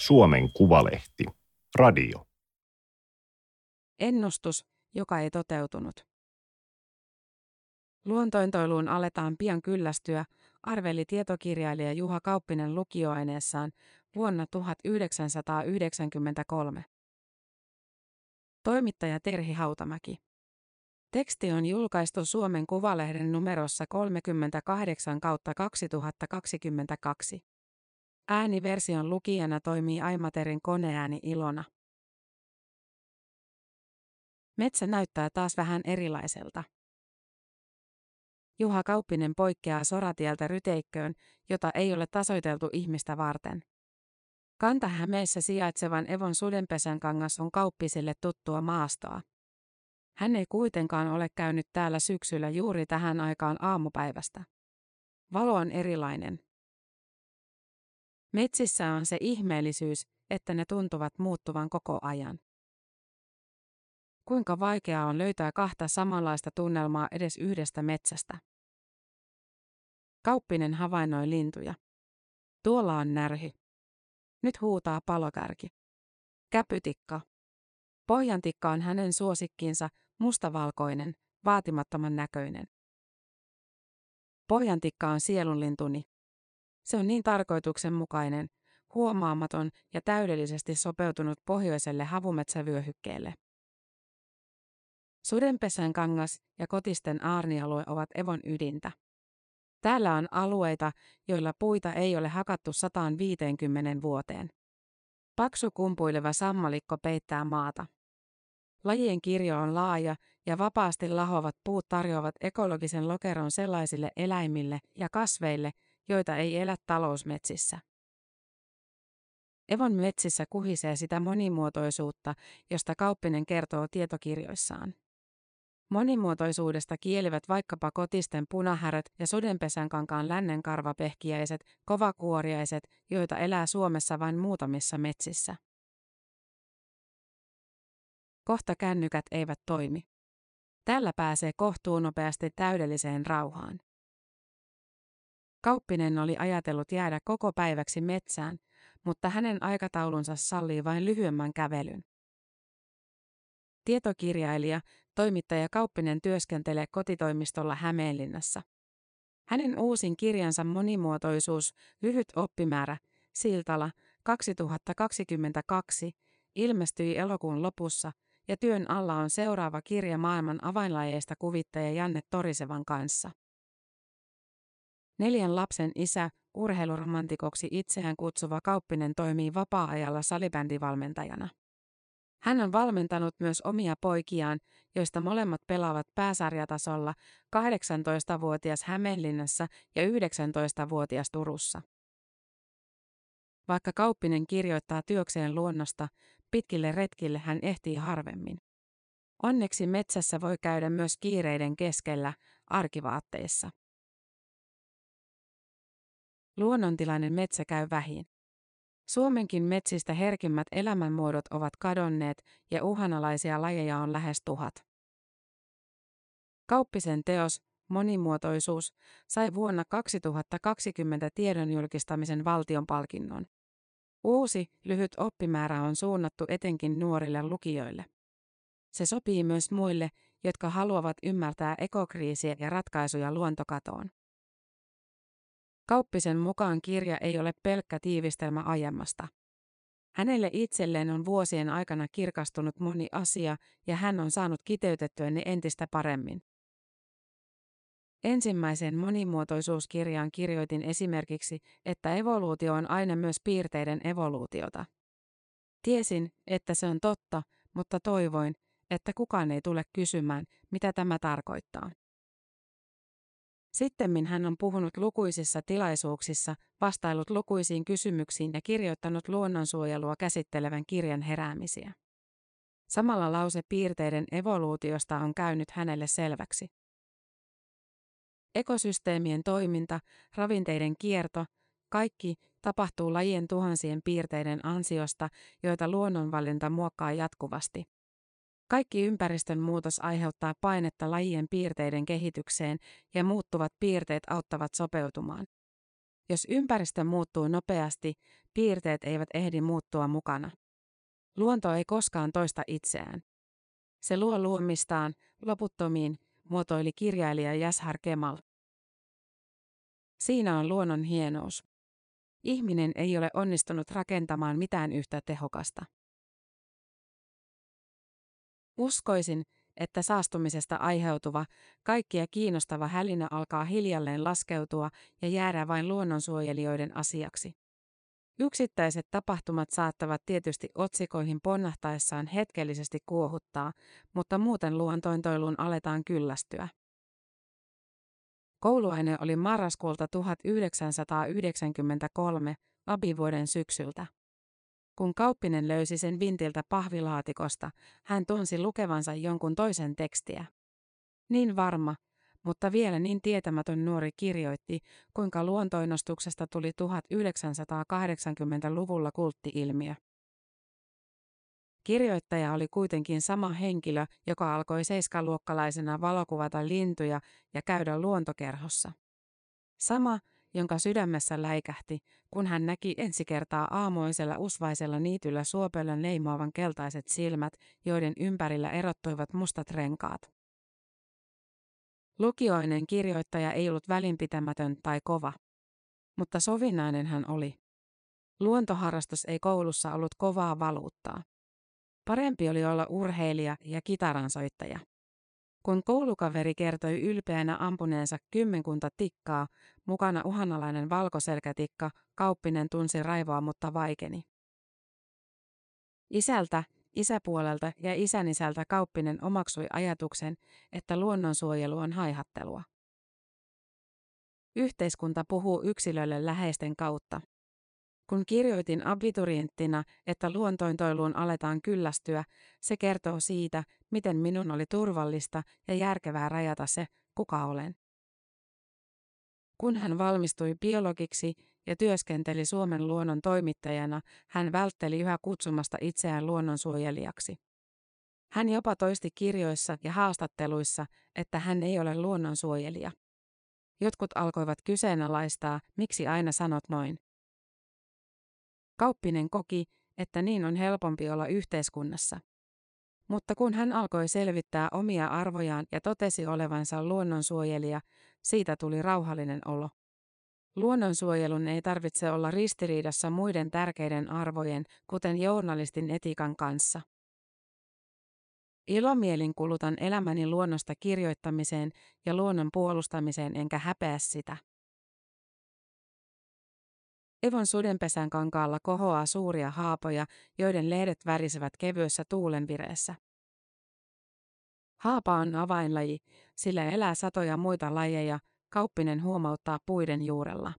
Suomen Kuvalehti. Radio. Ennustus, joka ei toteutunut. Luontointoiluun aletaan pian kyllästyä, arveli tietokirjailija Juha Kauppinen lukioaineessaan vuonna 1993. Toimittaja Terhi Hautamäki. Teksti on julkaistu Suomen Kuvalehden numerossa 38 kautta 2022. Ääniversion lukijana toimii Aimaterin koneääni Ilona. Metsä näyttää taas vähän erilaiselta. Juha Kauppinen poikkeaa soratieltä ryteikköön, jota ei ole tasoiteltu ihmistä varten. Kanta-Hämeessä sijaitsevan Evon sudenpesän kangas on kauppisille tuttua maastoa. Hän ei kuitenkaan ole käynyt täällä syksyllä juuri tähän aikaan aamupäivästä. Valo on erilainen. Metsissä on se ihmeellisyys, että ne tuntuvat muuttuvan koko ajan. Kuinka vaikeaa on löytää kahta samanlaista tunnelmaa edes yhdestä metsästä? Kauppinen havainnoi lintuja. Tuolla on närhi. Nyt huutaa palokärki. Käpytikka. Pohjantikka on hänen suosikkinsa, mustavalkoinen, vaatimattoman näköinen. Pohjantikka on sielunlintuni. Se on niin tarkoituksenmukainen, huomaamaton ja täydellisesti sopeutunut pohjoiselle havumetsävyöhykkeelle. Sudenpesän kangas ja kotisten aarnialue ovat Evon ydintä. Täällä on alueita, joilla puita ei ole hakattu 150 vuoteen. Paksu kumpuileva sammalikko peittää maata. Lajien kirjo on laaja ja vapaasti lahovat puut tarjoavat ekologisen lokeron sellaisille eläimille ja kasveille, joita ei elä talousmetsissä. Evon metsissä kuhisee sitä monimuotoisuutta, josta Kauppinen kertoo tietokirjoissaan. Monimuotoisuudesta kielivät vaikkapa kotisten punahärät ja sudenpesänkankaan lännenkarvapehkiäiset, kovakuoriaiset, joita elää Suomessa vain muutamissa metsissä. Kohta kännykät eivät toimi. Tällä pääsee kohtuunopeasti täydelliseen rauhaan. Kauppinen oli ajatellut jäädä koko päiväksi metsään, mutta hänen aikataulunsa sallii vain lyhyemmän kävelyn. Tietokirjailija, toimittaja Kauppinen työskentelee kotitoimistolla Hämeenlinnassa. Hänen uusin kirjansa Monimuotoisuus, lyhyt oppimäärä, Siltala, 2022, ilmestyi elokuun lopussa ja työn alla on seuraava kirja maailman avainlajeista kuvittaja Janne Torisevan kanssa. Neljän lapsen isä, urheiluromantikoksi itseään kutsuva Kauppinen toimii vapaa-ajalla salibändivalmentajana. Hän on valmentanut myös omia poikiaan, joista molemmat pelaavat pääsarjatasolla 18-vuotias Hämeenlinnassa ja 19-vuotias Turussa. Vaikka Kauppinen kirjoittaa työkseen luonnosta, pitkille retkille hän ehtii harvemmin. Onneksi metsässä voi käydä myös kiireiden keskellä, arkivaatteissa. Luonnontilainen metsä käy vähin. Suomenkin metsistä herkimmät elämänmuodot ovat kadonneet ja uhanalaisia lajeja on lähes tuhat. Kauppisen teos, Monimuotoisuus, sai vuonna 2020 tiedon julkistamisen valtion palkinnon. Uusi, lyhyt oppimäärä on suunnattu etenkin nuorille lukijoille. Se sopii myös muille, jotka haluavat ymmärtää ekokriisiä ja ratkaisuja luontokatoon. Kauppisen mukaan kirja ei ole pelkkä tiivistelmä aiemmasta. Hänelle itselleen on vuosien aikana kirkastunut moni asia ja hän on saanut kiteytettyä ne entistä paremmin. Ensimmäiseen monimuotoisuuskirjaan kirjoitin esimerkiksi, että evoluutio on aina myös piirteiden evoluutiota. Tiesin, että se on totta, mutta toivoin, että kukaan ei tule kysymään, mitä tämä tarkoittaa. Sittemmin hän on puhunut lukuisissa tilaisuuksissa, vastailut lukuisiin kysymyksiin ja kirjoittanut luonnonsuojelua käsittelevän kirjan heräämisiä. Samalla lause piirteiden evoluutiosta on käynyt hänelle selväksi. Ekosysteemien toiminta, ravinteiden kierto, kaikki tapahtuu lajien tuhansien piirteiden ansiosta, joita luonnonvalinta muokkaa jatkuvasti. Kaikki ympäristön muutos aiheuttaa painetta lajien piirteiden kehitykseen ja muuttuvat piirteet auttavat sopeutumaan. Jos ympäristö muuttuu nopeasti, piirteet eivät ehdi muuttua mukana. Luonto ei koskaan toista itseään. Se luo luomistaan, loputtomiin, muotoili kirjailija Jashar Kemal. Siinä on luonnon hienous. Ihminen ei ole onnistunut rakentamaan mitään yhtä tehokasta. Uskoisin, että saastumisesta aiheutuva, kaikkia kiinnostava hälinä alkaa hiljalleen laskeutua ja jäädä vain luonnonsuojelijoiden asiaksi. Yksittäiset tapahtumat saattavat tietysti otsikoihin ponnahtaessaan hetkellisesti kuohuttaa, mutta muuten luontointoiluun aletaan kyllästyä. Kouluaine oli marraskuulta 1993, abivuoden syksyltä. Kun kauppinen löysi sen vintiltä pahvilaatikosta, hän tunsi lukevansa jonkun toisen tekstiä. Niin varma, mutta vielä niin tietämätön nuori kirjoitti, kuinka luontoinnostuksesta tuli 1980-luvulla kulttiilmiö. Kirjoittaja oli kuitenkin sama henkilö, joka alkoi seiskaluokkalaisena valokuvata lintuja ja käydä luontokerhossa. Sama, jonka sydämessä läikähti, kun hän näki ensi kertaa aamuisella usvaisella niityllä suopelön leimaavan keltaiset silmät, joiden ympärillä erottuivat mustat renkaat. Lukioinen kirjoittaja ei ollut välinpitämätön tai kova. Mutta sovinnainen hän oli. Luontoharrastus ei koulussa ollut kovaa valuuttaa. Parempi oli olla urheilija ja kitaransoittaja. Kun koulukaveri kertoi ylpeänä ampuneensa kymmenkunta tikkaa, mukana uhanalainen valkoselkätikka, kauppinen tunsi raivoa, mutta vaikeni. Isältä, isäpuolelta ja isänisältä kauppinen omaksui ajatuksen, että luonnonsuojelu on haihattelua. Yhteiskunta puhuu yksilölle läheisten kautta. Kun kirjoitin abiturienttina, että luontointoiluun aletaan kyllästyä, se kertoo siitä, miten minun oli turvallista ja järkevää rajata se, kuka olen. Kun hän valmistui biologiksi ja työskenteli Suomen luonnon toimittajana, hän vältteli yhä kutsumasta itseään luonnonsuojelijaksi. Hän jopa toisti kirjoissa ja haastatteluissa, että hän ei ole luonnonsuojelija. Jotkut alkoivat kyseenalaistaa, miksi aina sanot noin. Kauppinen koki, että niin on helpompi olla yhteiskunnassa. Mutta kun hän alkoi selvittää omia arvojaan ja totesi olevansa luonnonsuojelija, siitä tuli rauhallinen olo. Luonnonsuojelun ei tarvitse olla ristiriidassa muiden tärkeiden arvojen, kuten journalistin etikan kanssa. Ilomielin kulutan elämäni luonnosta kirjoittamiseen ja luonnon puolustamiseen enkä häpeä sitä. Evon sudenpesän kankaalla kohoaa suuria haapoja, joiden lehdet värisevät kevyessä tuulenvireessä. Haapa on avainlaji, sillä elää satoja muita lajeja, kauppinen huomauttaa puiden juurella.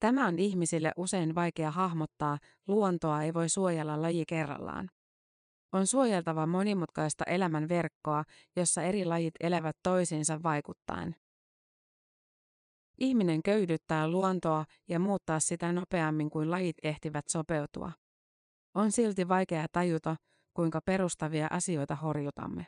Tämä on ihmisille usein vaikea hahmottaa, luontoa ei voi suojella laji kerrallaan. On suojeltava monimutkaista elämän verkkoa, jossa eri lajit elävät toisiinsa vaikuttaen. Ihminen köydyttää luontoa ja muuttaa sitä nopeammin kuin lajit ehtivät sopeutua. On silti vaikea tajuta, kuinka perustavia asioita horjutamme.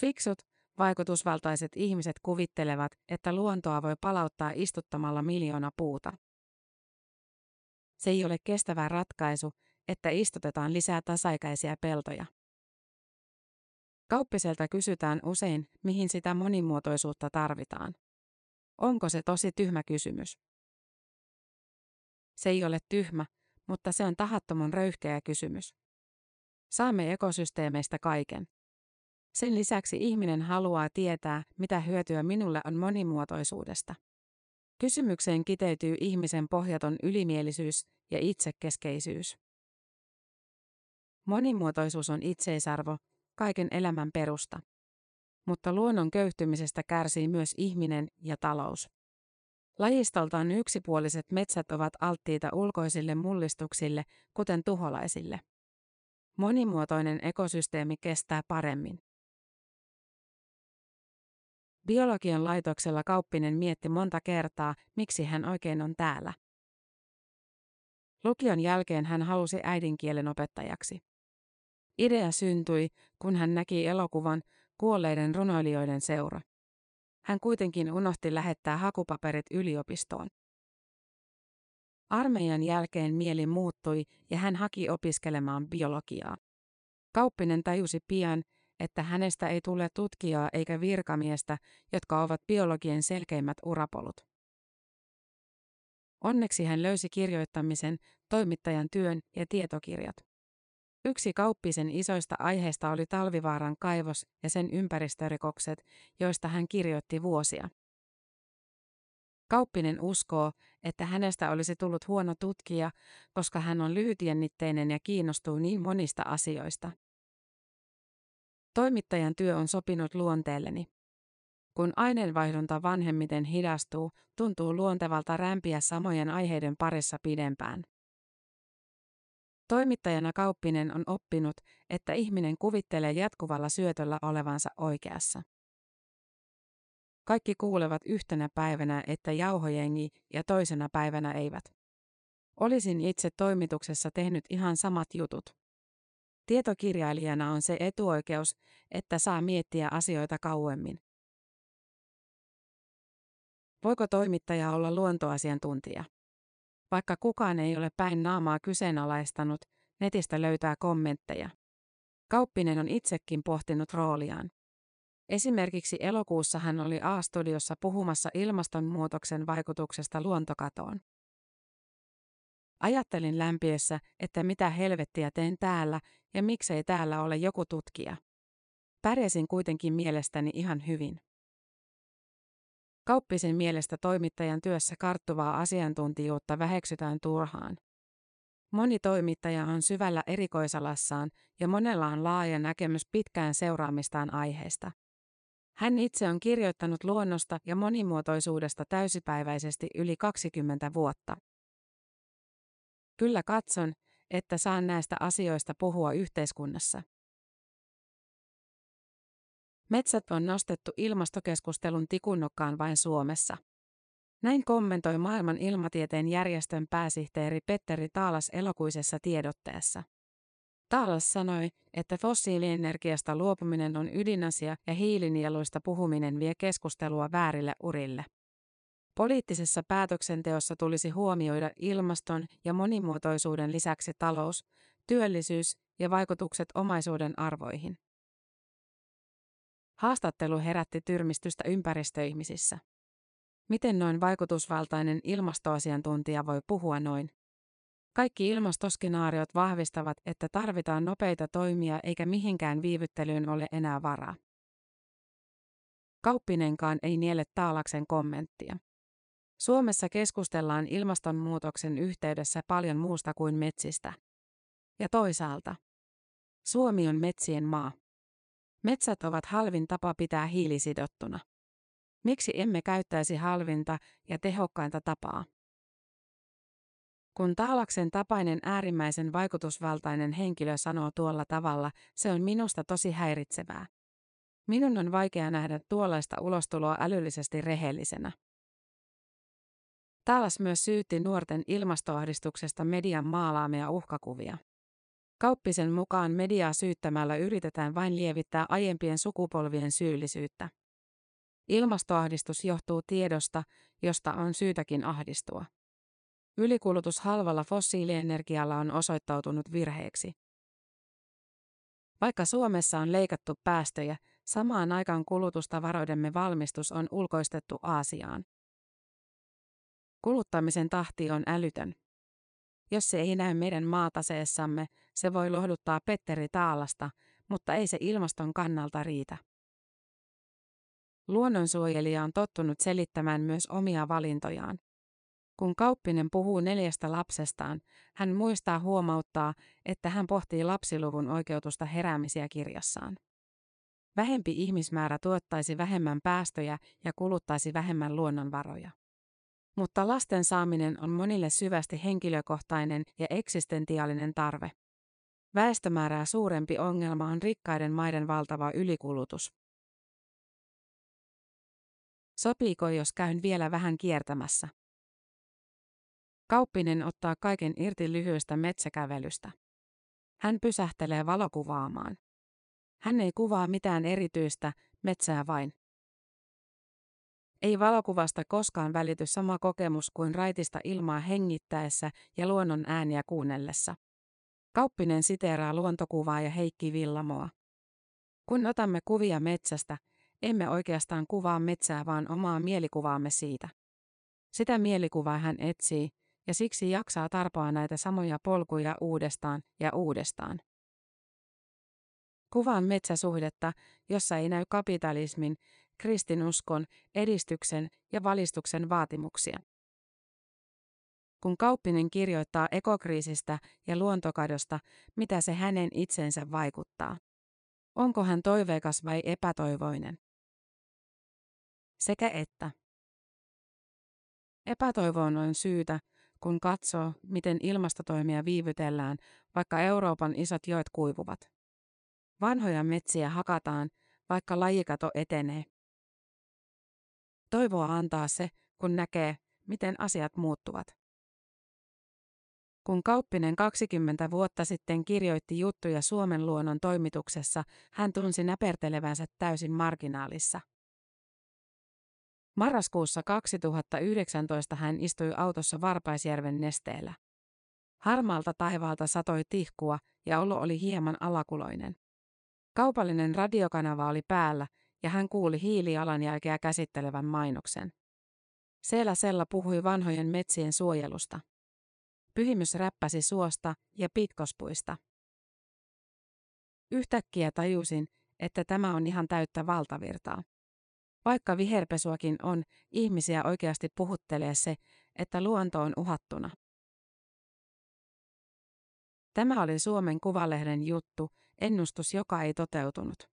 Fiksut, vaikutusvaltaiset ihmiset kuvittelevat, että luontoa voi palauttaa istuttamalla miljoona puuta. Se ei ole kestävä ratkaisu, että istutetaan lisää tasaikäisiä peltoja. Kauppiselta kysytään usein, mihin sitä monimuotoisuutta tarvitaan. Onko se tosi tyhmä kysymys? Se ei ole tyhmä, mutta se on tahattoman röyhkeä kysymys. Saamme ekosysteemeistä kaiken. Sen lisäksi ihminen haluaa tietää, mitä hyötyä minulle on monimuotoisuudesta. Kysymykseen kiteytyy ihmisen pohjaton ylimielisyys ja itsekeskeisyys. Monimuotoisuus on itseisarvo, kaiken elämän perusta mutta luonnon köyhtymisestä kärsii myös ihminen ja talous. Lajistoltaan yksipuoliset metsät ovat alttiita ulkoisille mullistuksille, kuten tuholaisille. Monimuotoinen ekosysteemi kestää paremmin. Biologian laitoksella Kauppinen mietti monta kertaa, miksi hän oikein on täällä. Lukion jälkeen hän halusi äidinkielen opettajaksi. Idea syntyi, kun hän näki elokuvan Kuolleiden runoilijoiden seura. Hän kuitenkin unohti lähettää hakupaperit yliopistoon. Armeijan jälkeen mieli muuttui ja hän haki opiskelemaan biologiaa. Kauppinen tajusi pian, että hänestä ei tule tutkijaa eikä virkamiestä, jotka ovat biologien selkeimmät urapolut. Onneksi hän löysi kirjoittamisen, toimittajan työn ja tietokirjat. Yksi kauppisen isoista aiheista oli Talvivaaran kaivos ja sen ympäristörikokset, joista hän kirjoitti vuosia. Kauppinen uskoo, että hänestä olisi tullut huono tutkija, koska hän on lyhytjännitteinen ja kiinnostuu niin monista asioista. Toimittajan työ on sopinut luonteelleni. Kun aineenvaihdunta vanhemmiten hidastuu, tuntuu luontevalta rämpiä samojen aiheiden parissa pidempään. Toimittajana Kauppinen on oppinut, että ihminen kuvittelee jatkuvalla syötöllä olevansa oikeassa. Kaikki kuulevat yhtenä päivänä, että jauhojengi ja toisena päivänä eivät. Olisin itse toimituksessa tehnyt ihan samat jutut. Tietokirjailijana on se etuoikeus, että saa miettiä asioita kauemmin. Voiko toimittaja olla luontoasiantuntija? Vaikka kukaan ei ole päin naamaa kyseenalaistanut, netistä löytää kommentteja. Kauppinen on itsekin pohtinut rooliaan. Esimerkiksi elokuussa hän oli A-studiossa puhumassa ilmastonmuutoksen vaikutuksesta luontokatoon. Ajattelin lämpiössä, että mitä helvettiä teen täällä ja miksei täällä ole joku tutkija. Pärjäsin kuitenkin mielestäni ihan hyvin. Kauppisen mielestä toimittajan työssä karttuvaa asiantuntijuutta väheksytään turhaan. Moni toimittaja on syvällä erikoisalassaan ja monella on laaja näkemys pitkään seuraamistaan aiheesta. Hän itse on kirjoittanut luonnosta ja monimuotoisuudesta täysipäiväisesti yli 20 vuotta. Kyllä katson, että saan näistä asioista puhua yhteiskunnassa. Metsät on nostettu ilmastokeskustelun tikunnokkaan vain Suomessa. Näin kommentoi maailman ilmatieteen järjestön pääsihteeri Petteri Taalas elokuisessa tiedotteessa. Taalas sanoi, että fossiilienergiasta luopuminen on ydinasia ja hiilinieluista puhuminen vie keskustelua väärille urille. Poliittisessa päätöksenteossa tulisi huomioida ilmaston ja monimuotoisuuden lisäksi talous, työllisyys ja vaikutukset omaisuuden arvoihin. Haastattelu herätti tyrmistystä ympäristöihmisissä. Miten noin vaikutusvaltainen ilmastoasiantuntija voi puhua noin? Kaikki ilmastoskenaariot vahvistavat, että tarvitaan nopeita toimia eikä mihinkään viivyttelyyn ole enää varaa. Kauppinenkaan ei niele Taalaksen kommenttia. Suomessa keskustellaan ilmastonmuutoksen yhteydessä paljon muusta kuin metsistä. Ja toisaalta, Suomi on metsien maa. Metsät ovat halvin tapa pitää hiili sidottuna. Miksi emme käyttäisi halvinta ja tehokkainta tapaa? Kun Taalaksen tapainen äärimmäisen vaikutusvaltainen henkilö sanoo tuolla tavalla, se on minusta tosi häiritsevää. Minun on vaikea nähdä tuollaista ulostuloa älyllisesti rehellisenä. Taalas myös syytti nuorten ilmastoahdistuksesta median maalaamia uhkakuvia. Kauppisen mukaan mediaa syyttämällä yritetään vain lievittää aiempien sukupolvien syyllisyyttä. Ilmastoahdistus johtuu tiedosta, josta on syytäkin ahdistua. Ylikulutus halvalla fossiilienergialla on osoittautunut virheeksi. Vaikka Suomessa on leikattu päästöjä, samaan aikaan kulutustavaroidemme valmistus on ulkoistettu Aasiaan. Kuluttamisen tahti on älytön. Jos se ei näy meidän maataseessamme, se voi lohduttaa Petteri Taalasta, mutta ei se ilmaston kannalta riitä. Luonnonsuojelija on tottunut selittämään myös omia valintojaan. Kun kauppinen puhuu neljästä lapsestaan, hän muistaa huomauttaa, että hän pohtii lapsiluvun oikeutusta heräämisiä kirjassaan. Vähempi ihmismäärä tuottaisi vähemmän päästöjä ja kuluttaisi vähemmän luonnonvaroja. Mutta lasten saaminen on monille syvästi henkilökohtainen ja eksistentiaalinen tarve. Väestömäärää suurempi ongelma on rikkaiden maiden valtava ylikulutus. Sopiiko, jos käyn vielä vähän kiertämässä? Kauppinen ottaa kaiken irti lyhyestä metsäkävelystä. Hän pysähtelee valokuvaamaan. Hän ei kuvaa mitään erityistä, metsää vain. Ei valokuvasta koskaan välity sama kokemus kuin raitista ilmaa hengittäessä ja luonnon ääniä kuunnellessa. Kauppinen siteeraa luontokuvaa ja Heikki Villamoa. Kun otamme kuvia metsästä, emme oikeastaan kuvaa metsää, vaan omaa mielikuvaamme siitä. Sitä mielikuvaa hän etsii, ja siksi jaksaa tarpoa näitä samoja polkuja uudestaan ja uudestaan. Kuvaan metsäsuhdetta, jossa ei näy kapitalismin, kristinuskon, edistyksen ja valistuksen vaatimuksia. Kun Kauppinen kirjoittaa ekokriisistä ja luontokadosta, mitä se hänen itsensä vaikuttaa. Onko hän toiveikas vai epätoivoinen? Sekä että. Epätoivoon on syytä, kun katsoo, miten ilmastotoimia viivytellään, vaikka Euroopan isot joet kuivuvat. Vanhoja metsiä hakataan, vaikka lajikato etenee. Toivoa antaa se, kun näkee, miten asiat muuttuvat. Kun Kauppinen 20 vuotta sitten kirjoitti juttuja Suomen luonnon toimituksessa, hän tunsi näpertelevänsä täysin marginaalissa. Marraskuussa 2019 hän istui autossa Varpaisjärven nesteellä. Harmaalta taivaalta satoi tihkua ja olo oli hieman alakuloinen. Kaupallinen radiokanava oli päällä ja hän kuuli hiilijalanjälkeä käsittelevän mainoksen. Siellä Sella puhui vanhojen metsien suojelusta. Pyhimys räppäsi suosta ja pitkospuista. Yhtäkkiä tajusin, että tämä on ihan täyttä valtavirtaa. Vaikka viherpesuakin on, ihmisiä oikeasti puhuttelee se, että luonto on uhattuna. Tämä oli Suomen Kuvalehden juttu, ennustus joka ei toteutunut.